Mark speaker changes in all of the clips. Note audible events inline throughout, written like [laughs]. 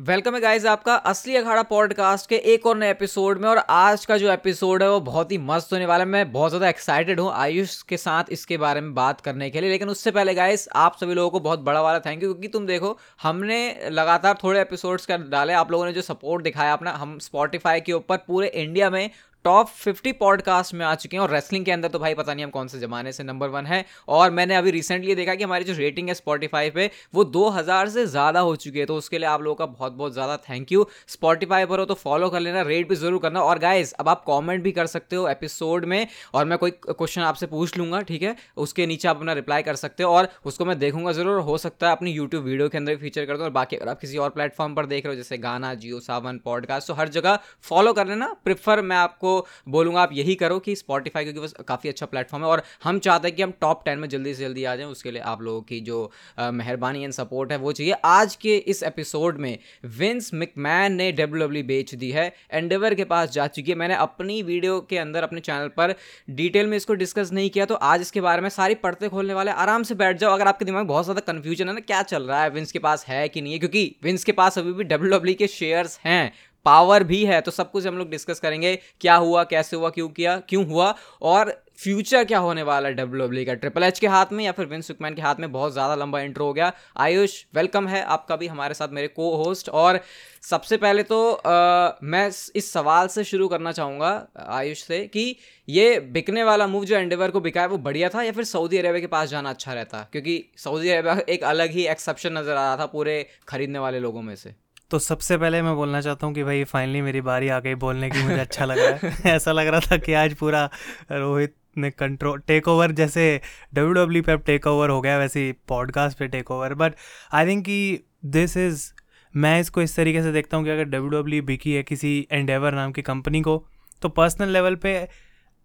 Speaker 1: Welcome है guys आपका असली अखाड़ा पॉडकास्ट के एक और नए एपिसोड में, और आज का जो एपिसोड है वो बहुत ही मस्त होने वाला है। मैं बहुत ज़्यादा एक्साइटेड हूँ आयुष के साथ इसके बारे में बात करने के लिए। लेकिन उससे पहले गाइज़ आप सभी लोगों को बहुत बड़ा वाला थैंक यू क्योंकि तुम देखो, हमने लगातार थोड़े एपिसोड्स कर डाले। आप लोगों ने जो सपोर्ट दिखाया अपना, हम स्पॉटिफाई के ऊपर पूरे इंडिया में टॉप 50 पॉडकास्ट में आ चुके हैं और रेसलिंग के अंदर तो भाई पता नहीं हम कौन से ज़माने से नंबर वन है। और मैंने अभी रिसेंटली देखा कि हमारी जो रेटिंग है स्पॉटीफाई पे, वो 2000 से ज़्यादा हो चुकी है। तो उसके लिए आप लोगों का बहुत बहुत ज़्यादा थैंक यू स्पॉटीफाई पर हो तो फॉलो कर लेना रेट भी ज़रूर करना। और गाइज़ अब आप कॉमेंट भी कर सकते हो एपिसोड में और मैं कोई क्वेश्चन आपसे पूछ लूँगा, ठीक है? उसके नीचे आप अपना रिप्लाई कर सकते हो और उसको मैं देखूँगा ज़रूर। हो सकता है अपनी यूट्यूब वीडियो के अंदर फीचर कर दो और बाकी अगर आप किसी और प्लेटफॉर्म पर देख रहे हो, जैसे गाना, जियो, सावन पॉडकास्ट तो हर जगह फॉलो कर लेना। प्रिफर मैं आपको बोलूँगा, आप यही करो कि स्पॉटीफाई क्योंकि बस काफ़ी अच्छा प्लेटफॉर्म है और हम चाहते हैं कि हम टॉप टेन में जल्दी से जल्दी आ जाएँ। उसके लिए आप लोगों की जो मेहरबानी एंड सपोर्ट है, वो चाहिए। आज के इस एपिसोड में विंस मिकमैन ने डब्ल्यू बेच दी है। एंडेवर के पास जा चुकी है। मैंने अपनी वीडियो के अंदर, अपने चैनल पर डिटेल में इसको डिस्कस नहीं किया तो आज इसके बारे में सारी पढ़ते खोलने वाले आराम से बैठ जाओ। अगर आपके दिमाग में बहुत ज़्यादा कन्फ्यूज़न है ना, क्या चल रहा है? विंस के पास है कि नहीं है? क्योंकि विंस के पास अभी भी डब्ल्यू के शेयर्स हैं। पावर भी है तो सब कुछ हम लोग डिस्कस करेंगे क्या हुआ कैसे हुआ क्यों किया क्यों हुआ और फ्यूचर क्या होने वाला है डब्ल्यू का? ट्रिपल एच के हाथ में या फिर विंस सुकमैन के हाथ में? बहुत ज़्यादा लंबा इंट्रो हो गया। आयुष वेलकम है आपका भी हमारे साथ मेरे को होस्ट और सबसे पहले तो आ, मैं इस सवाल से शुरू करना चाहूँगा आयुष से कि ये बिकने वाला मूव जो एंडेवर को बिका है वो बढ़िया था या फिर सऊदी अरेबिया के पास जाना अच्छा रहता? क्योंकि सऊदी अरेबिया एक अलग ही एक्सेप्शन नज़र आ रहा था पूरे खरीदने वाले लोगों में से।
Speaker 2: तो सबसे पहले मैं बोलना चाहता हूँ कि भाई फाइनली मेरी बारी आ गई बोलने की, मुझे अच्छा लग रहा है। [laughs] ऐसा लग रहा था कि आज पूरा रोहित ने कंट्रोल टेक ओवर जैसे डब्ल्यू डब्ल्यू पे अब टेक ओवर हो गया, वैसे पॉडकास्ट पे take over but I think कि दिस इज़ मैं इसको इस तरीके से देखता हूँ कि अगर डब्ल्यू डब्ल्यू बिकी है किसी एंडेवर नाम की कंपनी को तो पर्सनल लेवल पे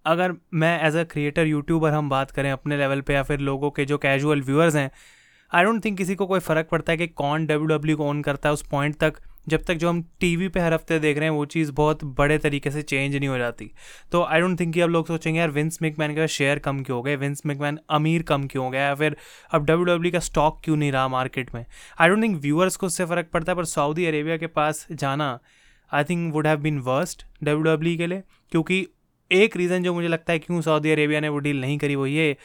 Speaker 2: अगर मैं एज अ क्रिएटर यूट्यूबर हम बात करें अपने लेवल पे या फिर लोगों के जो कैजुअल व्यूअर्स हैं आई डोंट थिंक किसी को कोई फ़र्क पड़ता है कि कौन डब्ल्यू डब्ल्यू को ओन करता है उस पॉइंट तक। जब तक जो हम टीवी पे हर हफ़्ते देख रहे हैं, वो चीज़ बहुत बड़े तरीके से चेंज नहीं हो जाती। तो आई डोंट थिंक कि अब लोग सोचेंगे, यार विंस मैकमैन का शेयर कम क्यों हो गए? विंस मैकमैन अमीर कम क्यों हो गया? या फिर, अब डब्ल्यू डब्ल्यू का स्टॉक क्यों नहीं रहा मार्केट में? आई डोंट थिंक व्यूअर्स को उससे फ़र्क पड़ता है, पर सऊदी अरेबिया के पास जाना I think would have been worst W W के लिए। क्योंकि एक रीज़न जो मुझे लगता है, क्यों सऊदी अरेबिया ने वो डील नहीं करी, वो ये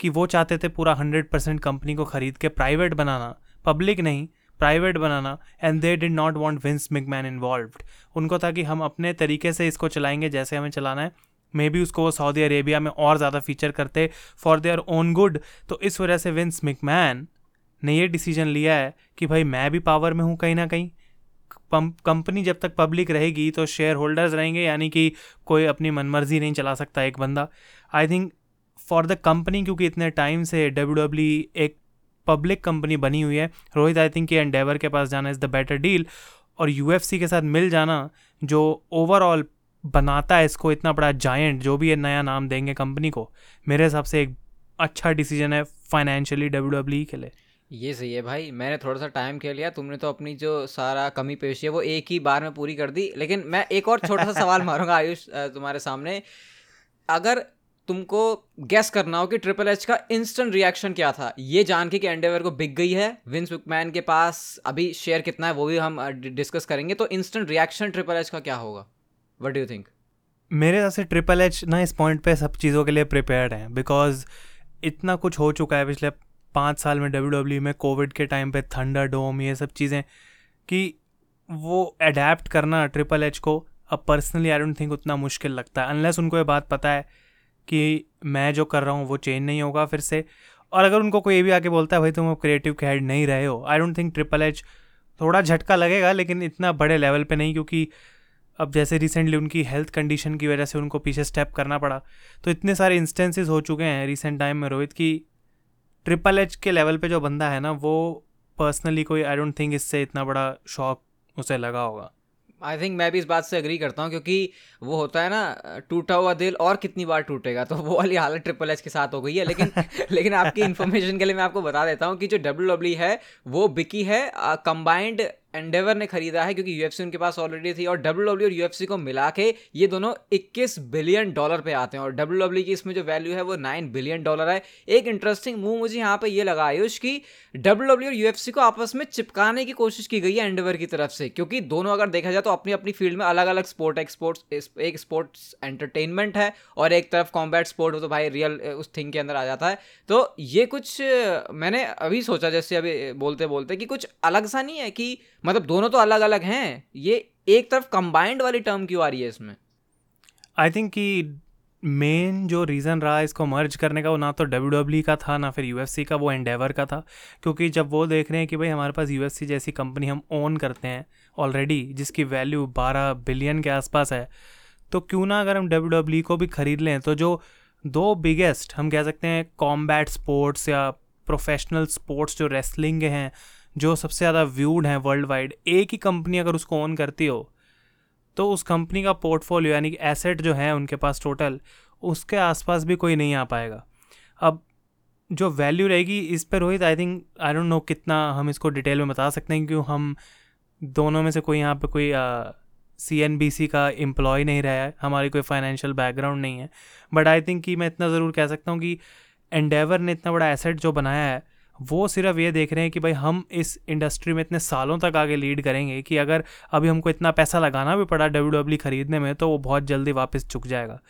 Speaker 2: कि वो चाहते थे पूरा हंड्रेड परसेंट कंपनी को ख़रीद के प्राइवेट बनाना, पब्लिक नहीं, private banana and they did not want Vince McMahon involve उनको था कि हम अपने तरीके से इसको चलाएँगे जैसे हमें चलाना है। मे बी उसको वो सऊदी अरेबिया में और ज़्यादा फीचर करते फॉर देयर ओन गुड तो इस वजह से विंस मिकमैन ने ये डिसीज़न लिया है कि भाई मैं भी पावर में हूँ कहीं ना कहीं। कंपनी जब तक पब्लिक रहेगी तो शेयर होल्डर्स रहेंगे, यानी कि कोई अपनी मनमर्जी नहीं चला सकता एक बंदा। I think for the company क्योंकि इतने टाइम से डब्ल्यू डब्ल्यू e एक पब्लिक कंपनी बनी हुई है। रोहित आई थिंक ये एंडेवर के पास जाना इज़ द बेटर डील और यूएफसी के साथ मिल जाना जो ओवरऑल बनाता है इसको इतना बड़ा जायंट जो भी ये नया नाम देंगे कंपनी को मेरे हिसाब से एक अच्छा डिसीज़न है फाइनेंशियली डब्ल्यू डब्ल्यू के लिए।
Speaker 1: ये सही है भाई। मैंने थोड़ा सा टाइम खेल लिया तुमने तो अपनी जो सारा कमी पेशी है वो एक ही बार में पूरी कर दी। लेकिन मैं एक और छोटा सा [laughs] सवाल मारूँगा आयुष तुम्हारे सामने। अगर तुमको गैस करना हो कि ट्रिपल एच का इंस्टेंट रिएक्शन क्या था? ये जान के कि एंडेवर को बिक गई है। विंस बुकमैन के पास अभी शेयर कितना है, वो भी हम डिस्कस करेंगे। तो इंस्टेंट रिएक्शन ट्रिपल एच का क्या होगा? वट डू थिंक
Speaker 2: मेरे हिसाब से ट्रिपल एच ना इस पॉइंट पे सब चीज़ों के लिए प्रिपेयर्ड हैं। बिकॉज़ इतना कुछ हो चुका है पिछले पाँच साल में डब्ल्यू डब्ल्यू में कोविड के टाइम पे थंडर डोम ये सब चीज़ें, कि वो अडेप्ट करना ट्रिपल एच को, अब पर्सनली आई डोंट थिंक उतना मुश्किल लगता है। अनलेस उनको ये बात पता है कि मैं जो कर रहा हूँ वो चेंज नहीं होगा फिर से। और अगर उनको कोई ये भी आके बोलता है, भाई तुम क्रिएटिव के हेड नहीं रहे हो। I don't think triple H थोड़ा झटका लगेगा, लेकिन इतना बड़े लेवल पे नहीं, क्योंकि अब जैसे रिसेंटली उनकी हेल्थ कंडीशन की वजह से उनको पीछे स्टेप करना पड़ा। तो इतने सारे इंस्टेंसेस हो चुके हैं रिसेंट टाइम में रोहित की। ट्रिपल एच के लेवल पे जो बंदा है ना, वो पर्सनली कोई आई डोंट थिंक इससे इतना बड़ा शौक उसे लगा होगा।
Speaker 1: आई थिंक मैं भी इस बात से अग्री करता हूँ क्योंकि वो होता है ना टूटा हुआ दिल और कितनी बार टूटेगा तो वो वाली हालत ट्रिपल एच के साथ हो गई है लेकिन [laughs] लेकिन आपकी इन्फॉर्मेशन के लिए मैं आपको बता देता हूँ कि जो डब्ल्यू डब्ल्यू है वो बिकी है कंबाइंड एंडेवर ने खरीदा है क्योंकि यूएफसी उनके पास ऑलरेडी थी और डब्ल्यू डब्ल्यू और यूएफसी को मिला के ये दोनों 21 बिलियन डॉलर पे आते हैं और डब्ल्यू डब्ल्यू की इसमें जो वैल्यू है वो 9 बिलियन डॉलर है। एक इंटरेस्टिंग मूव मुझे यहाँ पे ये लगा, आयुष, की डब्ल्यू डब्ल्यू और यूएफसी को आपस में चिपकाने की कोशिश की गई है एंडेवर की तरफ़ से, क्योंकि दोनों अगर देखा जाए तो अपनी अपनी फ़ील्ड में अलग अलग स्पोर्ट है स्पोर्ट्स एक स्पोर्ट्स एंटरटेनमेंट है और एक तरफ़ कॉम्बैट स्पोर्ट तो भाई रियल उस थिंग के अंदर आ जाता है। तो ये कुछ, मैंने अभी सोचा, जैसे अभी बोलते बोलते कि कुछ अलग सा नहीं है कि मतलब दोनों तो अलग अलग हैं। ये एक तरफ़ कंबाइंड वाली टर्म क्यों आ रही है इसमें?
Speaker 2: आई थिंक कि मेन जो रीज़न रहा इसको मर्ज करने का वो ना तो डब्ल्यू डब्ल्यू का था, ना फिर यू का, वो एंडेवर का था। क्योंकि जब वो देख रहे हैं कि भाई हमारे पास यू जैसी कंपनी हम ओन करते हैं ऑलरेडी जिसकी वैल्यू बारह बिलियन के आसपास है तो क्यों ना अगर हम डब्ल्यू डब्ल्यू को भी ख़रीद लें तो जो दो बिगेस्ट हम कह सकते हैं कॉम्बैट स्पोर्ट्स या प्रोफेशनल स्पोर्ट्स जो रेसलिंग हैं जो सबसे ज़्यादा व्यूड हैं वर्ल्ड वाइड एक ही कंपनी अगर उसको ओन करती हो तो उस कंपनी का पोर्टफोलियो यानी कि एसेट जो है उनके पास टोटल उसके आसपास भी कोई नहीं आ पाएगा। अब जो वैल्यू रहेगी इस पर Rohit I think I don't know कितना हम इसको डिटेल में बता सकते हैं, क्यों हम दोनों में से कोई यहाँ पे कोई सी एन बी सी का एम्प्लॉय नहीं रहा है, हमारी कोई फाइनेंशियल बैकग्राउंड नहीं है। बट आई थिंक कि मैं इतना ज़रूर कह सकता हूँ कि एंडेवर ने इतना बड़ा एसेट जो बनाया है वो सिर्फ़ ये देख रहे हैं कि भाई हम इस इंडस्ट्री में इतने सालों तक आगे लीड करेंगे कि अगर अभी हमको इतना पैसा लगाना भी पड़ा डब्ल्यू डब्ल्यू खरीदने में तो वो बहुत जल्दी वापस चुक जाएगा।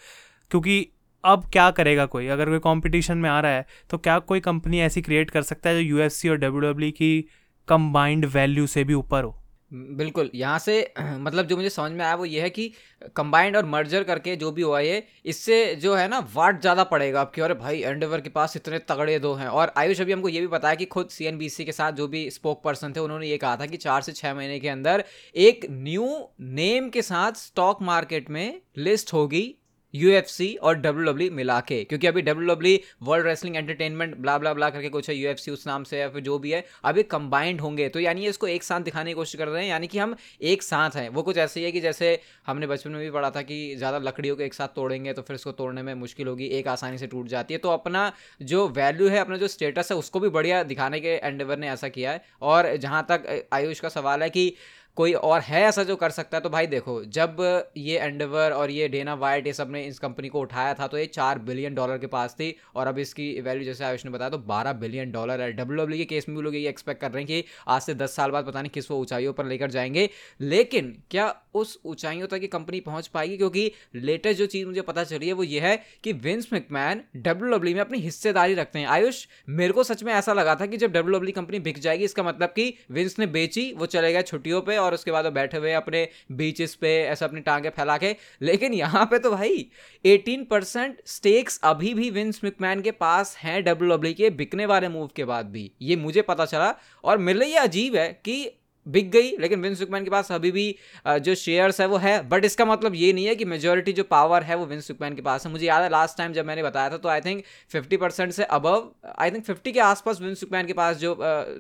Speaker 2: क्योंकि अब क्या करेगा कोई? अगर कोई कंपटीशन में आ रहा है तो क्या कोई कंपनी ऐसी क्रिएट कर सकता है जो यू और डब्ल्यू डब्ल्यू की कंबाइंड वैल्यू से भी ऊपर हो?
Speaker 1: बिल्कुल, यहाँ से [clears throat] मतलब जो मुझे समझ में आया वो ये है कि कंबाइंड और मर्जर करके जो भी हुआ ये, इससे जो है ना, वाट ज़्यादा पड़ेगा आपकी और भाई एंडोवर के पास इतने तगड़े दो हैं। और आयुष अभी हमको ये भी बताया कि खुद सीएनबीसी के साथ जो भी स्पोक पर्सन थे, उन्होंने ये कहा था कि चार से छः महीने के अंदर एक न्यू नेम के साथ स्टॉक मार्केट में लिस्ट होगी यूएफसी और डब्ल्यू डब्ल्यू मिला के, क्योंकि अभी W world wrestling entertainment blah blah blah करके कुछ है यूएफसी उस नाम से या फिर जो भी है, अभी कंबाइंड होंगे। तो यानी इसको एक साथ दिखाने की कोशिश कर रहे हैं, यानी कि हम एक साथ हैं। वो कुछ ऐसे ही है कि जैसे हमने बचपन में भी पढ़ा था कि ज़्यादा लकड़ियों को एक साथ तोड़ेंगे तो फिर इसको तोड़ने में मुश्किल होगी, एक आसानी से टूट जाती है। तो अपना जो वैल्यू है, अपना जो स्टेटस है, उसको भी बढ़िया दिखाने के एंडेवर ने ऐसा किया है। और जहाँ तक आयुष का सवाल है कि कोई और है ऐसा जो कर सकता है? तो भाई देखो, जब ये एंडवर और ये डेना वाइट ये सबने इस कंपनी को उठाया था तो ये चार बिलियन डॉलर के पास थी और अब इसकी वैल्यू जैसे आयुष ने बताया तो बारह बिलियन डॉलर है। डब्ल्यू के केस में भी लोग ये एक्सपेक्ट कर रहे हैं कि आज से दस साल बाद पता नहीं किस वो ऊंचाइयों पर लेकर जाएँगे। लेकिन क्या उस ऊंचाइयों तक ये कंपनी पहुँच पाएगी, क्योंकि लेटेस्ट जो चीज़ मुझे पता चली है वो ये है कि विंस मैकमैन डब्ल्यू में अपनी हिस्सेदारी रखते हैं। आयुष, मेरे को सच में ऐसा लगा था कि जब डब्ल्यू कंपनी बिक जाएगी, इसका मतलब कि विंस ने बेची, वो चले गए छुट्टियों पर और उसके बाद वो बैठे हुए अपने बीचेस पे, ऐसे अपनी टांगे फैला के। लेकिन यहाँ पे तो भाई 18 परसेंट स्टेक्स अभी भी विंस मिकमैन के पास हैं डब्ल्यू के, बिकने वाले मूव के बाद भी। ये मुझे पता चला और मेरे लिए अजीब है कि बिक गई लेकिन विंस सुकमैन के पास अभी भी जो शेयर्स है वो है। बट इसका मतलब ये नहीं है कि मेजोरिटी जो पावर है वो विंस सुकमैन के पास है। मुझे याद है लास्ट टाइम जब मैंने बताया था तो आई थिंक फिफ्टी परसेंट से अबव आई थिंक फिफ्टी के आसपास विंस सुकमैन के पास जो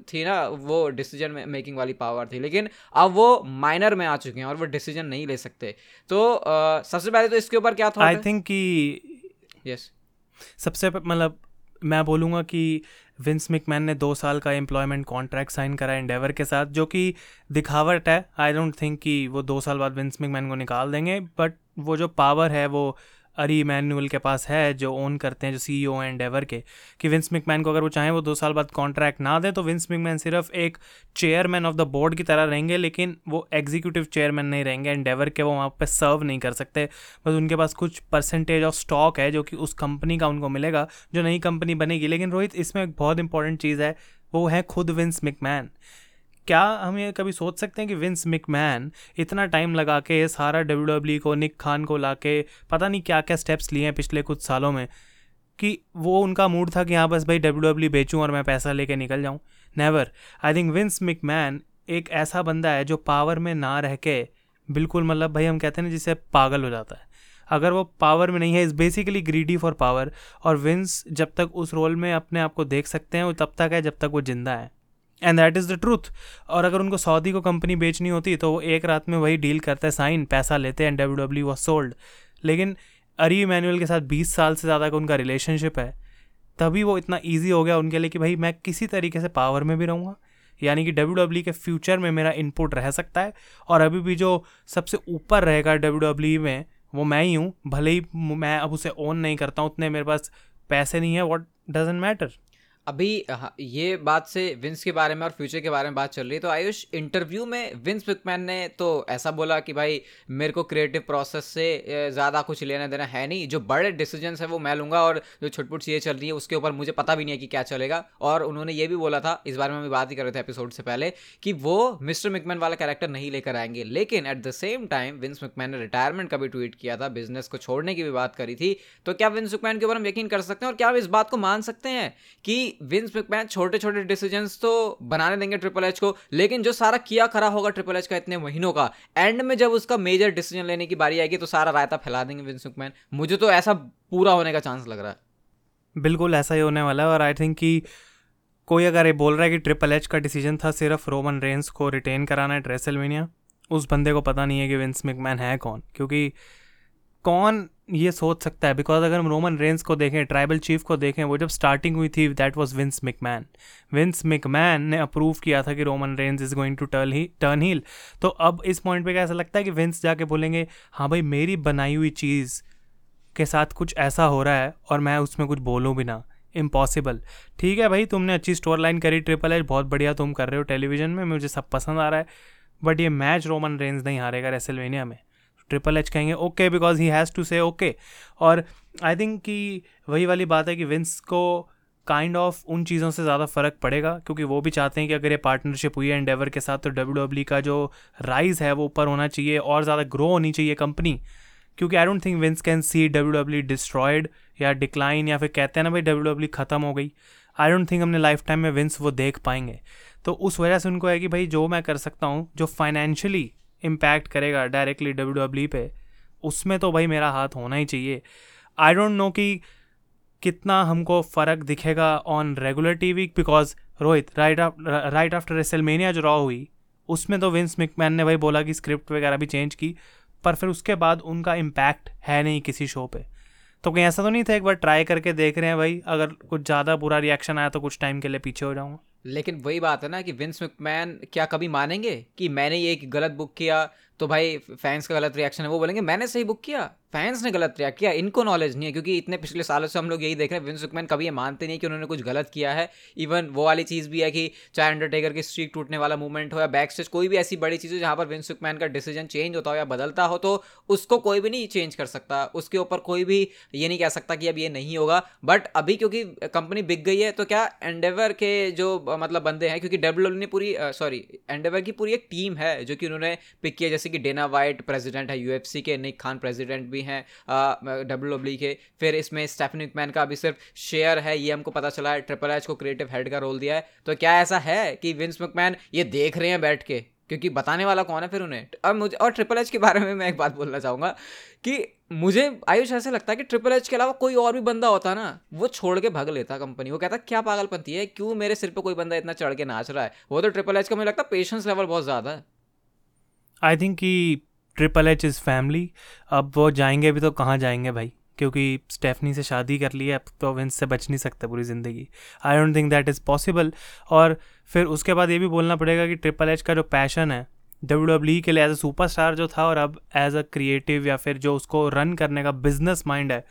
Speaker 1: थी ना वो डिसीज़न मेकिंग वाली पावर थी। लेकिन अब वो माइनर में आ चुके हैं और वो डिसीज़न नहीं ले सकते। तो सबसे पहले तो इसके ऊपर क्या था
Speaker 2: आई थिंक कि यस सबसे मतलब मैं बोलूँगा कि विंस मिकमैन ने दो साल का एम्प्लॉयमेंट कॉन्ट्रैक्ट साइन करा एंडेवर के साथ, जो कि दिखावट है। आई डोंट थिंक कि वो दो साल बाद विंस मिकमैन को निकाल देंगे बट वो जो पावर है, वो अरी मैनुअल के पास है, जो ओन करते हैं, जो सी ई ओ एंडेवर के, कि विंस मिकमैन को अगर वो चाहें वो दो साल बाद कॉन्ट्रैक्ट ना दे तो विंस मिकमैन सिर्फ़ एक चेयरमैन ऑफ़ द बोर्ड की तरह रहेंगे, लेकिन वो एग्जीक्यूटिव चेयरमैन नहीं रहेंगे एंडेवर के वो वहाँ पर सर्व नहीं कर सकते। बस उनके पास कुछ परसेंटेज ऑफ़ स्टॉक है, जो कि उस कंपनी का उनको मिलेगा, जो नई कंपनी बनेगी। लेकिन रोहित, इसमें एक बहुत इंपॉर्टेंट चीज़ है, वो है खुद विंस मिकमैन क्या हम ये कभी सोच सकते हैं कि विंस मिकमैन इतना टाइम लगा के, सारा डब्ल्यू डब्ल्यू को, निक खान को ला के पता नहीं क्या क्या स्टेप्स लिए हैं पिछले कुछ सालों में, कि वो उनका मूड था कि हाँ बस भाई डब्ल्यू डब्ल्यू बेचूँ और मैं पैसा लेके निकल जाऊँ? Never I think Vince McMahon एक ऐसा बंदा है जो पावर में ना रह के, बिल्कुल मतलब भाई हम कहते हैं ना जिससे पागल हो जाता है। अगर वो पावर में नहीं है is basically greedy for power और विंस जब तक उस रोल में अपने आप को देख सकते हैं, वो तब तक है जब तक वो ज़िंदा है। And that is the truth और अगर उनको सऊदी को कंपनी बेचनी होती तो वो एक रात में वही डील करते हैं साइन पैसा लेते हैं डब्ल्यू डब्ल्यू वॉज़ सोल्ड लेकिन अरी इमैनुअल के साथ बीस साल से ज़्यादा का उनका रिलेशनशिप है, तभी वो इतना ईजी हो गया उनके लिए कि भाई मैं किसी तरीके से पावर में भी रहूँगा। यानी कि डब्ल्यू डब्ल्यू के फ्यूचर में मेरा इनपुट रह सकता है, और अभी भी जो सबसे ऊपर रहेगा डब्ल्यू में, वो मैं ही हूँ। भले ही मैं अब उसे ओन नहीं करता हूँ, उतने मेरे पास पैसे नहीं है वॉट डजेंट मैटर
Speaker 1: अभी हाँ, ये बात से विंस के बारे में और फ्यूचर के बारे में बात चल रही है तो आयुष इंटरव्यू में विंस विकमैन ने तो ऐसा बोला कि भाई मेरे को क्रिएटिव प्रोसेस से ज़्यादा कुछ लेना देना है नहीं। जो बड़े डिसीजंस है वो मैं लूँगा और जो छुटपुट चीज़ें चल रही है उसके ऊपर मुझे पता भी नहीं है कि क्या चलेगा। और उन्होंने ये भी बोला था इस बारे में हम बात ही कर रहे थे एपिसोड से पहले कि वो मिस्टर मिकमैन वाला कैरेक्टर नहीं लेकर आएँगे। लेकिन at the same time Vince McMahon ने रिटायरमेंट का भी ट्वीट किया था बिज़नेस को छोड़ने की भी बात करी थी। तो क्या विंस मिकमैन के ऊपर हम यकीन कर सकते हैं और क्या हम इस बात को मान सकते हैं कि विंस मिकमैन छोटे छोटे डिसीज़न तो बनाने देंगे ट्रिपल एच को, लेकिन जो सारा किया खरा होगा ट्रिपल एच का इतने महीनों का एंड में जब उसका मेजर डिसीज़न लेने की बारी आएगी तो सारा रायता फैला देंगे विंस मैन मुझे तो ऐसा पूरा होने का चांस लग रहा है।
Speaker 2: बिल्कुल ऐसा ही होने वाला है, और आई थिंक कि कोई अगर ये बोल रहा है कि ट्रिपल एच का डिसीज़न था सिर्फ़ रोमन रेंस को रिटेन कराना है ड्रेसलमेनिया उस बंदे को पता नहीं है कि विंस मिकमैन है कौन, क्योंकि कौन ये सोच सकता है? बिकॉज़ अगर हम रोमन रेंस को देखें ट्राइबल चीफ को देखें, वो जब स्टार्टिंग हुई थी that was Vince McMahon Vince McMahon ने अप्रूव किया था कि Roman Reigns is going to turn he turn heel तो अब इस पॉइंट पे क्या ऐसा लगता है कि विंस जाके बोलेंगे हाँ भाई, मेरी बनाई हुई चीज़ के साथ कुछ ऐसा हो रहा है और मैं उसमें कुछ बोलूँ भी ना. इम्पॉसिबल ठीक है भाई, तुमने अच्छी स्टोर लाइन करी ट्रिपल एच बहुत बढ़िया तुम कर रहे हो टेलीविज़न में, मुझे सब पसंद आ रहा है बट ये मैच रोमन रेंज नहीं हारेगा रेसलवेनिया में। ट्रिपल एच कहेंगे okay because he has to say okay और आई थिंक कि वही वाली बात है कि विंस को काइंड kind ऑफ़ of उन चीज़ों से ज़्यादा फ़र्क पड़ेगा, क्योंकि वो भी चाहते हैं कि अगर ये पार्टनरशिप हुई है एंडेवर के साथ तो डब्ल्यू डब्ल्यू e का जो राइज है, वो ऊपर होना चाहिए और ज़्यादा ग्रो होनी चाहिए कंपनी क्योंकि I don't think Vince can see W W destroyed या डिक्लाइन या फिर कहते हैं ना, भाई डब्ल्यू डब्ल्यू ख़त्म हो गई। आई डोंट थिंक अपने लाइफ टाइम में विंस वो देख पाएँगे। तो उस वजह से उनको है कि, भाई, जो मैं कर सकता हूँ, जो फाइनेंशियली इम्पैक्ट करेगा डायरेक्टली डब्ल्यू डब्ल्यू पे, उसमें तो भाई मेरा हाथ होना ही चाहिए। आई डोंट नो कि कितना हमको फ़र्क दिखेगा on regular T V because Rohit right right after WrestleMania जो रॉ हुई, उसमें तो विंस मिकमैन ने भाई बोला कि स्क्रिप्ट वगैरह भी चेंज की, पर फिर उसके बाद उनका इम्पैक्ट है नहीं किसी शो पे। तो कहीं ऐसा तो नहीं था एक बार ट्राई करके देख रहे हैं भाई, अगर कुछ ज़्यादा बुरा रिएक्शन आया तो कुछ टाइम के लिए पीछे हो जाऊँगा।
Speaker 1: लेकिन वही बात है ना कि विंस मैकमैन क्या कभी मानेंगे कि मैंने ये एक गलत बुक किया? तो भाई फैंस का गलत रिएक्शन है, वो बोलेंगे, मैंने सही बुक किया। फैंस ने गलत रिएक्ट किया। इनको नॉलेज नहीं है, क्योंकि इतने पिछले सालों से हम लोग यही देख रहे हैं, विंस मैकमैन कभी ये मानते नहीं कि उन्होंने कुछ गलत किया है। इवन वो वाली चीज़ भी है कि चाहे अंडरटेकर की स्ट्रीक टूटने वाला मूवमेंट हो या बैक स्टेज कोई भी ऐसी बड़ी चीज़ हो जहाँ पर विंस मैकमैन का डिसीज़न चेंज होता हो या बदलता हो तो उसको कोई भी नहीं चेंज कर सकता। उसके ऊपर कोई भी ये नहीं कह सकता कि अब ये नहीं होगा। बट अभी क्योंकि कंपनी बिक गई है तो क्या एंडेवर के जो मतलब बंदे हैं, क्योंकि डब्ल्यू ने पूरी सॉरी एंडेवर की पूरी एक टीम है, जो कि उन्होंने पिक किया, जैसे कि डेना वाइट प्रेसिडेंट है यूएफसी के निक खान प्रेसिडेंट भी हैं डब्ल्यू डब्ल्यू के। फिर इसमें स्टेफनी मैन का अभी सिर्फ़ शेयर है, ये हमको पता चला है ट्रिपल एच को क्रिएटिव हेड का रोल दिया है। तो क्या ऐसा है कि विंस मकमैन ये देख रहे हैं बैठ के? क्योंकि बताने वाला कौन है फिर उन्हें? अब मुझे, और ट्रिपल एच के बारे में मैं एक बात बोलना चाहूँगा कि मुझे, आयुष, ऐसे लगता है कि ट्रिपल एच के अलावा कोई और भी बंदा होता ना, वो छोड़ के भाग लेता कंपनी वो कहता, क्या पागलपंती है? क्यों मेरे सिर पे कोई बंदा इतना चढ़ के नाच रहा है? वो तो ट्रिपल एच का मुझे लगता है पेशेंस लेवल बहुत ज़्यादा है।
Speaker 2: आई थिंक कि ट्रिपल एच इज़ फैमिली अब वो जाएँगे भी तो कहाँ जाएँगे भाई? क्योंकि स्टेफनी से शादी कर ली है, अब तो विंस से बच नहीं सकते पूरी ज़िंदगी। I don't think that is possible और फिर उसके बाद ये भी बोलना पड़ेगा कि ट्रिपल एच का जो पैशन है डब्ल्यू डब्ल्यू के लिए एज अ सुपरस्टार जो था और अब एज अ क्रिएटिव या फिर जो उसको रन करने का बिज़नेस माइंड है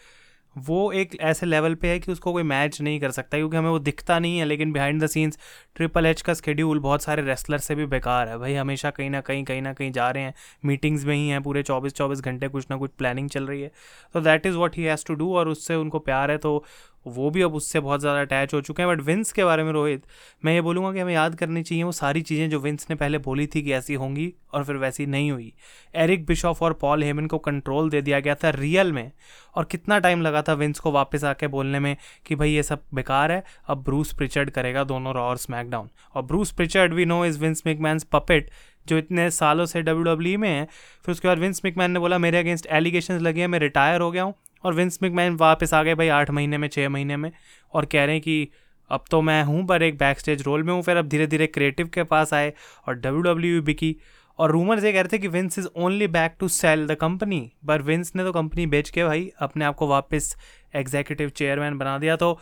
Speaker 2: वो एक ऐसे लेवल पे है कि उसको कोई मैच नहीं कर सकता, क्योंकि हमें वो दिखता नहीं है, लेकिन behind the scenes triple H का स्केड्यूल बहुत सारे रेसलर से भी बेकार है। भाई, हमेशा कहीं ना कहीं कहीं ना कहीं जा रहे हैं मीटिंग्स में ही हैं, पूरे चौबीस चौबीस घंटे कुछ ना कुछ प्लानिंग चल रही है। तो that is what he has to do और उससे उनको प्यार है तो वो भी अब उससे बहुत ज़्यादा अटैच हो चुके हैं बट विंस के बारे में रोहित, मैं ये बोलूँगा कि हमें याद करनी चाहिए वो सारी चीज़ें जो विंस ने पहले बोली थी कि ऐसी होंगी और फिर वैसी नहीं हुई। एरिक बिशॉफ और पॉल हेमन को कंट्रोल दे दिया गया था रियल में और कितना टाइम लगा था विंस को वापस आके बोलने में कि भाई ये सब बेकार है, अब ब्रूस प्रिचर्ड करेगा दोनों रॉ और स्मैकडाउन और Bruce Prichard we know is Vince McMahon's puppet जो इतने सालों से डब्ल्यू डब्ल्यू में है। फिर उसके बाद विंस मिकमैन ने बोला, मेरे अगेंस्ट एलिगेशन लगे हैं, मैं रिटायर हो गया हूँ। और विंस मैन वापस आ गए भाई आठ महीने में छः महीने में और कह रहे हैं कि अब तो मैं हूँ, पर एक बैक स्टेज रोल में हूँ, फिर अब धीरे धीरे क्रिएटिव के पास आए और डब्ल्यू डब्ल्यू बिकी। और रूमर्स ये कह रहे थे कि Vince is only back to sell the company पर विंस ने तो कंपनी बेच के भाई अपने आप को वापस एग्जीक्यूटिव चेयरमैन बना दिया। तो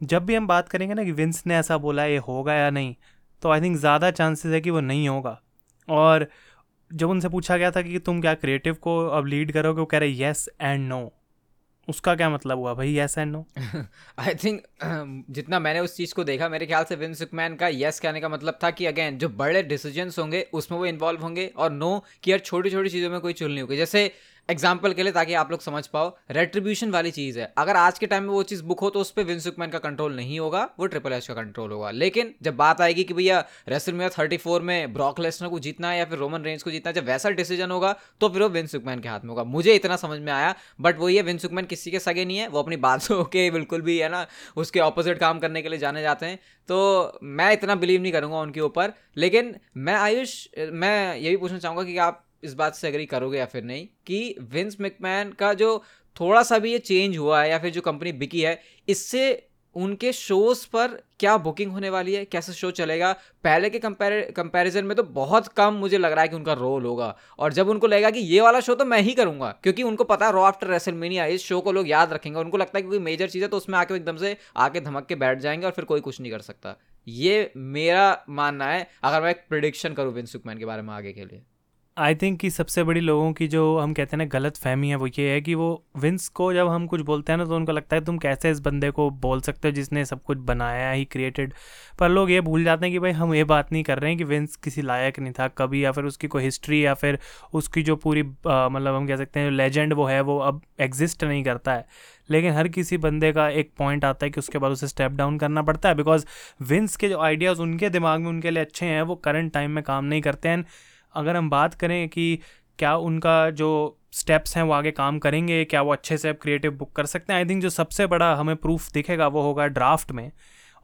Speaker 2: जब भी हम बात करेंगे ना कि विंस ने ऐसा बोला ये होगा या नहीं तो आई थिंक ज़्यादा चांसेस है कि वो नहीं होगा। और जब उनसे पूछा गया था कि तुम क्या क्रिएटिव को अब लीड करोगे, वो कह रहे येस एंड नो उसका क्या मतलब हुआ? भाई yes and no
Speaker 1: I think जितना मैंने उस चीज़ को देखा, मेरे ख्याल से विन सुकमैन का येस कहने का मतलब था कि अगेन जो बड़े डिसीजंस होंगे, उसमें वो इन्वॉल्व होंगे और नो कि यार छोटी छोटी चीज़ों में कोई चुल नहीं होगी। जैसे एग्ज़ाम्पल के लिए ताकि आप लोग समझ पाओ रेट्रीब्यूशन वाली चीज़ है। अगर आज के टाइम में वो चीज़ बुक हो तो उस पर विंसुकमैन का कंट्रोल नहीं होगा, वो ट्रिपल एच का कंट्रोल होगा। लेकिन जब बात आएगी कि भैया रेसलमिया थर्टी फोर में ब्रॉक लेसनर को जीतना है या फिर रोमन रेंज को जीतना है, जब वैसा डिसीज़न होगा तो फिर वो विंसुकमैन के हाथ में होगा। मुझे इतना समझ में आया बट वो ये विंसुकमैन किसी के सगे नहीं है, वो अपनी बातों [laughs] के बिल्कुल भी, है ना, उसके ऑपोजिट काम करने के लिए जाने जाते हैं। तो मैं इतना बिलीव नहीं करूँगा उनके ऊपर, लेकिन मैं आयुष, मैं ये भी पूछना चाहूँगा कि आप इस बात से एग्री करोगे या फिर नहीं कि विंस मिकमैन का जो थोड़ा सा भी ये चेंज हुआ है या फिर जो कंपनी बिकी है, इससे उनके शोज़ पर क्या बुकिंग होने वाली है, कैसे शो चलेगा? पहले के कंपैरिजन में तो बहुत कम मुझे लग रहा है कि उनका रोल होगा। और जब उनको लगेगा कि ये वाला शो तो मैं ही करूँगा, क्योंकि उनको पता है रो आफ्टर रेसलमेनिया इस शो को लोग याद रखेंगे उनको लगता है कि कोई मेजर चीज़ है तो उसमें आके एकदम से आके धमक के बैठ जाएँगे और फिर कोई कुछ नहीं कर सकता। ये मेरा मानना है, अगर मैं एक प्रिडिक्शन करूँ विंस सुकमैन के बारे में आगे के लिए।
Speaker 2: आई थिंक कि सबसे बड़ी लोगों की जो हम कहते हैं ना गलत फहमी है वो ये है कि वो विंस को जब हम कुछ बोलते हैं ना तो उनको लगता है तुम कैसे इस बंदे को बोल सकते हो जिसने सब कुछ बनाया ही क्रिएटेड पर लोग ये भूल जाते हैं कि भाई हम ये बात नहीं कर रहे हैं कि विंस किसी लायक नहीं था कभी या फिर उसकी कोई हिस्ट्री या फिर उसकी जो पूरी मतलब हम कह सकते हैं लेजेंड वो है, वो अब एग्जिस्ट नहीं करता है। लेकिन हर किसी बंदे का एक पॉइंट आता है कि उसके बाद उसे स्टेप डाउन करना पड़ता है बिकॉज़ विंस के जो आइडियाज़ उनके दिमाग में उनके लिए अच्छे हैं, वो करंट टाइम में काम नहीं करते हैं। अगर हम बात करें कि क्या उनका जो स्टेप्स हैं वो आगे काम करेंगे, क्या वो अच्छे से अब क्रिएटिव बुक कर सकते हैं? आई थिंक जो सबसे बड़ा हमें प्रूफ दिखेगा वो होगा ड्राफ्ट में।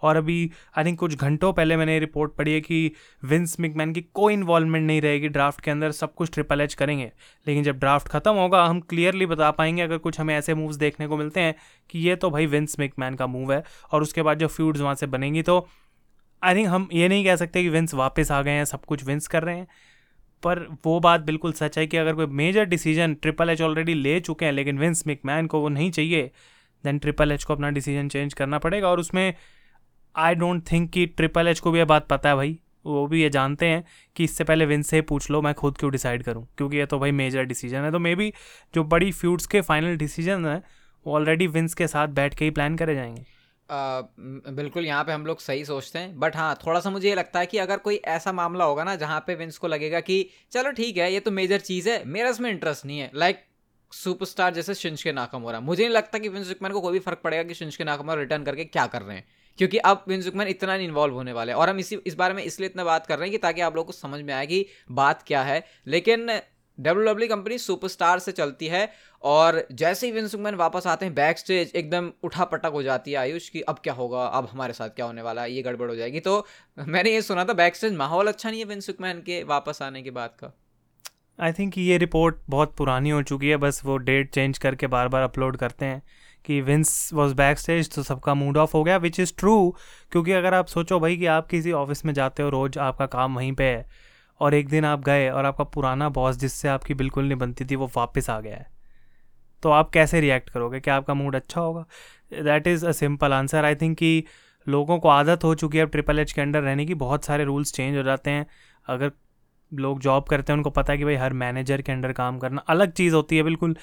Speaker 2: और अभी आई थिंक कुछ घंटों पहले मैंने रिपोर्ट पढ़ी है कि विंस मिकमैन की कोई इन्वॉल्वमेंट नहीं रहेगी ड्राफ्ट के अंदर, सब कुछ ट्रिपल एच करेंगे। लेकिन जब ड्राफ्ट खत्म होगा, हम क्लियरली बता पाएँगे अगर कुछ हमें ऐसे मूव्स देखने को मिलते हैं कि ये तो भाई विंस मिकमैन का मूव है और उसके बाद जो फ्यूड्स वहाँ से बनेंगी तो आई थिंक हम ये नहीं कह सकते कि विंस वापस आ गए हैं, सब कुछ विंस कर रहे हैं। पर वो बात बिल्कुल सच है कि अगर कोई major decision triple H already ले चुके हैं, लेकिन विंस मैन को वो नहीं चाहिए देन ट्रिपल एच को अपना डिसीज़न चेंज करना पड़ेगा। और उसमें आई डोंट थिंक कि ट्रिपल एच को भी ये बात पता है भाई। वो भी ये जानते हैं कि इससे पहले विंस से पूछ लो, मैं खुद क्यों डिसाइड करूँ? क्योंकि ये तो भाई मेजर डिसीज़न है। तो मे बी जो बड़ी फ्यूड्स के फाइनल डिसीज़न हैं, वो ऑलरेडी विंस के साथ बैठ के ही प्लान करे जाएँगे।
Speaker 1: बिल्कुल यहाँ पे हम लोग सही सोचते हैं। बट हाँ थोड़ा सा मुझे ये लगता है कि अगर कोई ऐसा मामला होगा ना, जहाँ पे विंस को लगेगा कि, चलो ठीक है, ये तो मेजर चीज़ है, मेरा इसमें इंटरेस्ट नहीं है। लाइक सुपरस्टार जैसे शिंश के नाकम हो रहा मुझे नहीं लगता कि विंस को कोई भी फ़र्क पड़ेगा कि शिंश के नाकम रिटर्न करके क्या कर रहे हैं। क्योंकि अब विंस इतना नहीं इन्वॉल्व होने वाले और हम इसी, इस बारे में इसलिए इतना बात कर रहे हैं कि ताकि आप लोग को समझ में आए कि बात क्या है। लेकिन डब्ल्यू डब्ल्यू कंपनी सुपरस्टार से चलती है और जैसे ही विंस मैन वापस आते हैं बैक स्टेज एकदम उठा पटक हो जाती है आयुष की अब क्या होगा, अब हमारे साथ क्या होने वाला है, ये गड़बड़ हो जाएगी। तो मैंने ये सुना था बैक स्टेज माहौल अच्छा नहीं है विंस मैन के वापस आने के बाद का।
Speaker 2: आई थिंक ये रिपोर्ट बहुत पुरानी हो चुकी है, बस वो डेट चेंज करके बार बार अपलोड करते हैं कि विंस वॉज़ बैक स्टेज तो सबका मूड ऑफ़ हो गया विच इज़ ट्रू क्योंकि अगर आप सोचो भाई कि आप किसी ऑफ़िस में जाते हो, रोज़ आपका काम वहीं पे है और एक दिन आप गए और आपका पुराना बॉस जिससे आपकी बिल्कुल नहीं बनती थी, वो वापस आ गया है। तो आप कैसे रिएक्ट करोगे? क्या आपका मूड अच्छा होगा? That is a simple answer I think कि लोगों को आदत हो चुकी है अब ट्रिपल एच के अंडर रहने की। बहुत सारे रूल्स चेंज हो जाते हैं। अगर लोग जॉब करते हैं, उनको पता है कि भाई हर मैनेजर के अंडर काम करना अलग चीज़ होती है बिल्कुल।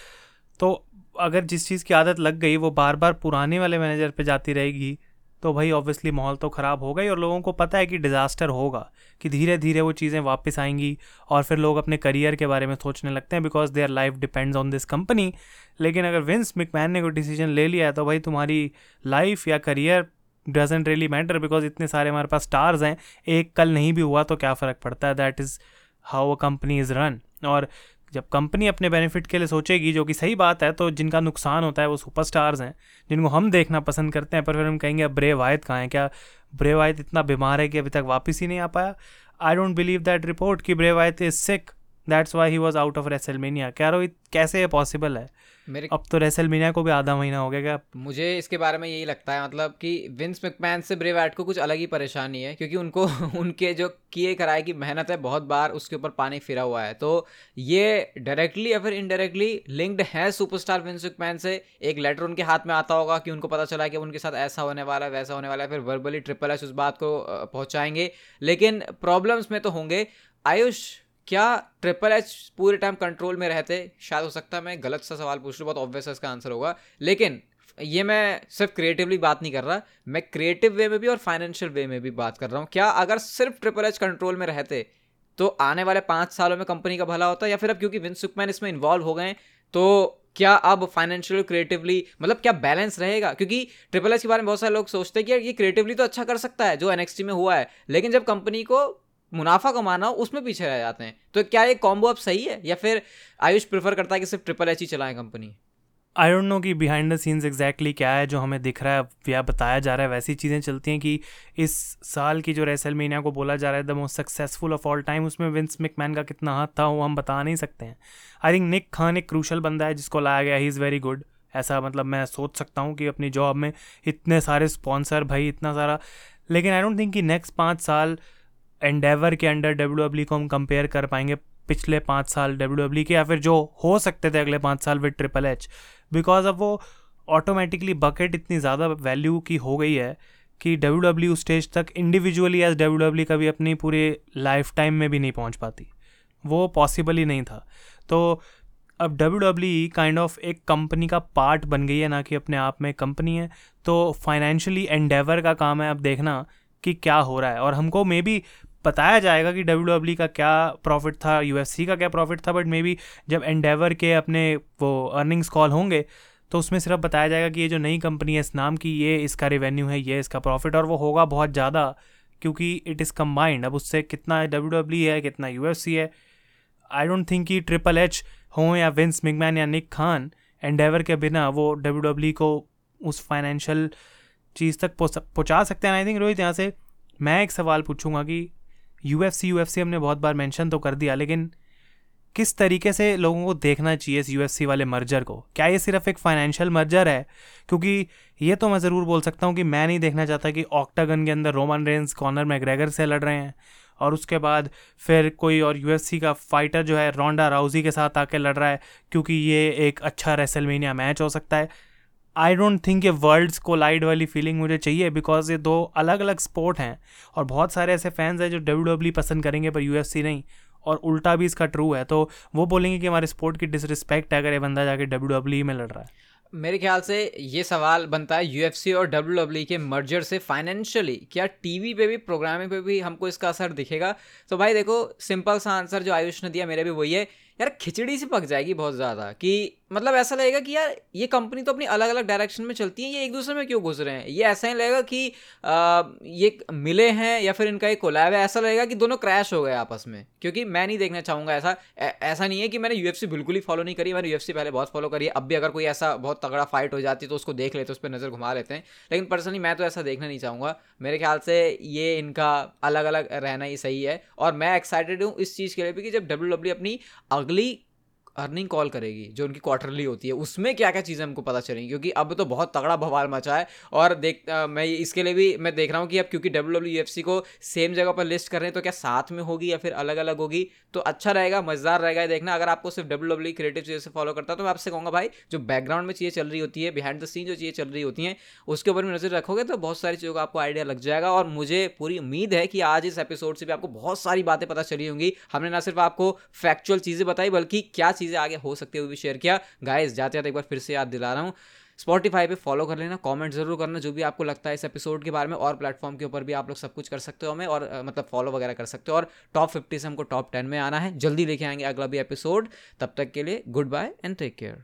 Speaker 2: तो अगर जिस चीज़ की आदत लग गई, वो बार बार पुराने वाले मैनेजर पे जाती रहेगी। तो भाई ऑब्वियसली माहौल तो ख़राब ही और लोगों को पता है कि डिज़ास्टर होगा, कि धीरे धीरे वो चीज़ें वापस आएँगी और फिर लोग अपने करियर के बारे में सोचने लगते हैं because their life depends on this company लेकिन अगर विंस मिकमैन ने कोई डिसीज़न ले लिया है तो भाई तुम्हारी लाइफ या career doesn't really matter because इतने सारे हमारे पास स्टार्स हैं, एक कल नहीं भी हुआ तो क्या फ़र्क पड़ता है? That is how a company is run और जब कंपनी अपने बेनिफिट के लिए सोचेगी, जो कि सही बात है तो जिनका नुकसान होता है वो सुपरस्टार्स हैं, जिनको हम देखना पसंद करते हैं, पर फिर हम कहेंगे, अब ब्रे वायद कहाँ है? क्या ब्रे वायद इतना बीमार है कि अभी तक वापस ही नहीं आ पाया? I don't believe that report कि Bray Wyatt is sick that's why he was out of WrestleMania क्या रो कैसे ये पॉसिबल है? मेरे अब तो रेसलमीनिया को भी आधा महीना हो गया क्या?
Speaker 1: मुझे इसके बारे में यही लगता है मतलब कि विंस मैकमैन से ब्रे वाइट को कुछ अलग ही परेशानी है क्योंकि उनको [laughs] उनके जो किए कराए की मेहनत है बहुत बार उसके ऊपर पानी फिरा हुआ है। तो ये डायरेक्टली या फिर इनडायरेक्टली लिंक्ड है सुपरस्टार विंस मैकमैन से। एक लेटर उनके हाथ में आता होगा कि उनको पता चला कि उनके साथ ऐसा होने वाला है वैसा होने वाला है फिर वर्बली ट्रिपल एच उस बात को पहुँचाएँगे। लेकिन प्रॉब्लम्स में तो होंगे। आयुष क्या ट्रिपल एच पूरे टाइम कंट्रोल में रहते? शायद हो सकता है मैं गलत सा सवाल पूछ रहा हूँ बहुत ऑब्वियस इसका आंसर होगा। लेकिन, ये मैं सिर्फ़ क्रिएटिवली बात नहीं कर रहा, मैं क्रिएटिव वे में भी और फाइनेंशियल वे में भी बात कर रहा हूँ। क्या अगर सिर्फ़ ट्रिपल एच कंट्रोल में रहते तो आने वाले पाँच सालों में कंपनी का भला होता? या फिर अब क्योंकि विंस सुकमैन इसमें इन्वॉल्व हो गए तो क्या अब फाइनेंशियल क्रिएटिवली मतलब क्या बैलेंस रहेगा? क्योंकि ट्रिपल एच के बारे में बहुत सारे लोग सोचते हैं कि ये क्रिएटिवली तो अच्छा कर सकता है, जो एनएक्सटी में हुआ है। लेकिन जब कंपनी को मुनाफा कमाना हो उसमें पीछे रह जाते हैं। तो क्या ये कॉम्बो अब सही है? या फिर आयुष प्रेफर करता है कि सिर्फ़ ट्रिपल एच ही चलाएँ कंपनी
Speaker 2: आई डोंट नो कि बिहाइंड द सीन्स एग्जैक्टली क्या है, जो हमें दिख रहा है, या बताया जा रहा है, वैसी चीज़ें चलती हैं कि इस साल की जो रेसल मीनिया को बोला जा रहा है the most successful of all time उसमें विंस मिकमैन का कितना हाथ था, वो हम बता नहीं सकते हैं। आई थिंक निक खान एक क्रूशल बंदा है, जिसको लाया गया ही इज़ वेरी गुड ऐसा मतलब मैं सोच सकता हूँ कि अपनी जॉब में इतने सारे स्पॉन्सर भाई, इतना सारा, लेकिन आई डोंट थिंक कि नेक्स्ट पाँच साल एंडेवर के अंडर डब्ल्यू को हम कंपेयर कर पाएँगे पिछले पाँच साल डब्ल्यू के या फिर जो हो सकते थे अगले पाँच साल विद ट्रिपल एच बिकॉज़ अब वो ऑटोमेटिकली बकेट इतनी ज़्यादा वैल्यू की हो गई है कि डब्ल्यू डब्ल्यू स्टेज तक इंडिविजुअली एज डब्ल्यू डब्ल्यू कभी अपनी पूरे लाइफ टाइम में भी नहीं पहुँच पाती। वो पॉसिबल ही नहीं था। तो अब डब्ल्यू डब्ल्यू काइंड ऑफ़ एक कंपनी का पार्ट बन गई है, ना कि अपने आप में कंपनी है। तो फाइनेंशियली एंडेवर का काम है अब देखना कि क्या हो रहा है। और हमको मे बी बताया जाएगा कि डब्ल्यू डब्ल्यू का क्या प्रॉफिट था यू का क्या प्रॉफिट था बट मे बी जब एंडेवर के अपने वो अर्निंग्स कॉल होंगे तो उसमें सिर्फ़ बताया जाएगा कि ये जो नई कंपनी है, इस नाम की ये इसका रेवेन्यू है, ये इसका प्रॉफिट और वो होगा बहुत ज़्यादा, क्योंकि इट इज़ कम्बाइंड अब उससे कितना डब्ल्यू डब्ल्यू है, कितना यू है आई डोंट थिंक कि ट्रिपल एच हो या विंस मिगमैन या निक खान एंडेवर के बिना वो डब्ल्यू डब्ल्यू को उस फाइनेंशियल चीज़ तक पहुँचा सकते हैं। आई थिंक रोहित, यहाँ से मैं एक सवाल पूछूँगा कि U F C U F C हमने बहुत बार मेंशन तो कर दिया, लेकिन किस तरीके से लोगों को देखना चाहिए इस यू वाले मर्जर को? क्या ये सिर्फ़ एक फाइनेंशियल मर्जर है? क्योंकि ये तो मैं ज़रूर बोल सकता हूँ कि मैं नहीं देखना चाहता कि ऑक्टागन के अंदर रोमन रेंस कॉर्नर मैग्रेगर से लड़ रहे हैं, और उसके बाद फिर कोई और यू का फाइटर जो है रोंडा राउजी के साथ आके लड़ रहा है, क्योंकि ये एक अच्छा रेसलमेनिया मैच हो सकता है। आई डोंट थिंक ये वर्ल्ड्स को लाइड वाली फीलिंग मुझे चाहिए बिकॉज़ ये दो अलग अलग स्पोर्ट हैं और बहुत सारे ऐसे फैंस हैं जो डब्ल्यू डब्ल्यू e पसंद करेंगे पर यू नहीं और उल्टा भी इसका ट्रू है। तो वो बोलेंगे कि हमारे स्पोर्ट की डिसरिस्पेक्ट है अगर ये बंदा जाके डब्ल्यू डब्ल्यू e में लड़ रहा है।
Speaker 1: मेरे ख्याल से ये सवाल बनता है यूएफसी और डब्ल्यू डब्ल्यू e के मर्जर से फाइनेंशियली क्या टीवी पे भी प्रोग्रामिंग पे भी हमको इसका असर दिखेगा? तो भाई देखो सिंपल सा आंसर जो आयुष ने दिया, मेरे भी वही है। यार खिचड़ी सी पक जाएगी बहुत ज़्यादा कि मतलब ऐसा लगेगा कि यार ये कंपनी तो अपनी अलग अलग डायरेक्शन में चलती है ये एक दूसरे में क्यों घुस रहे हैं? ये ऐसा ही लगेगा कि आ, ये मिले हैं या फिर इनका एक कोलैब है ऐसा लगेगा कि दोनों क्रैश हो गए आपस में। क्योंकि मैं नहीं देखना चाहूँगा ऐसा ऐसा नहीं है कि मैंने यूएफसी बिल्कुल ही फॉलो नहीं करी मैंने यूएफसी पहले बहुत फॉलो करी है अब भी अगर कोई ऐसा बहुत तगड़ा फाइट हो जाती है तो उसको देख लेते उस पर नज़र घुमा लेते हैं। लेकिन पर्सनली मैं तो ऐसा देखना नहीं चाहूँगा। मेरे ख्याल से ये इनका अलग अलग रहना ही सही है और मैं एक्साइटेड हूँ इस चीज़ के लिए भी कि जब डब्ल्यू डब्ल्यू अपनी अगली अर्निंग कॉल करेगी जो उनकी क्वार्टरली होती है उसमें क्या क्या चीज़ें हमको पता चलेंगी? क्योंकि अब तो बहुत तगड़ा बवाल मचा है और देख आ, मैं इसके लिए भी मैं देख रहा हूँ कि अब क्योंकि डब्ल्यू डब्ल्यू को सेम जगह पर लिस्ट कर रहे हैं तो क्या साथ में होगी या फिर अलग अलग होगी? तो अच्छा रहेगा मज़ेदार रहेगा देखना। अगर आपको सिर्फ़ डब्ल्यू डब्ल्यू क्रिएटिव चीज़ें से फॉलो करता है तो मैं आपसे कहूँगा भाई जो बैकग्राउंड में चीज़ें चल रही होती है बिहाइंड द सीन जो चीज़ें चल रही होती हैं उसके ऊपर भी नज़र रखोगे तो बहुत सारी चीज़ों का आपको आइडिया लग जाएगा। और मुझे पूरी उम्मीद है कि आज इस एपिसोड से भी आपको बहुत सारी बातें पता चली होंगी। हमने ना सिर्फ़ आपको फैक्चुअल चीज़ें बताई बल्कि क्या चीज़ें आगे हो सकती है, वो भी शेयर किया। गाइज़ जाते जाते एक बार फिर से याद दिला रहा हूँ। स्पॉटीफाई पे फॉलो कर लेना कमेंट ज़रूर करना, जो भी आपको लगता है इस एपिसोड के बारे में और प्लेटफॉर्म के ऊपर भी आप लोग सब कुछ कर सकते हो हमें और मतलब फॉलो वगैरह कर सकते हो। और टॉप फिफ्टी से हमको टॉप टेन में आना है। जल्दी लेके आएँगे अगला भी एपिसोड तब तक के लिए goodbye and take care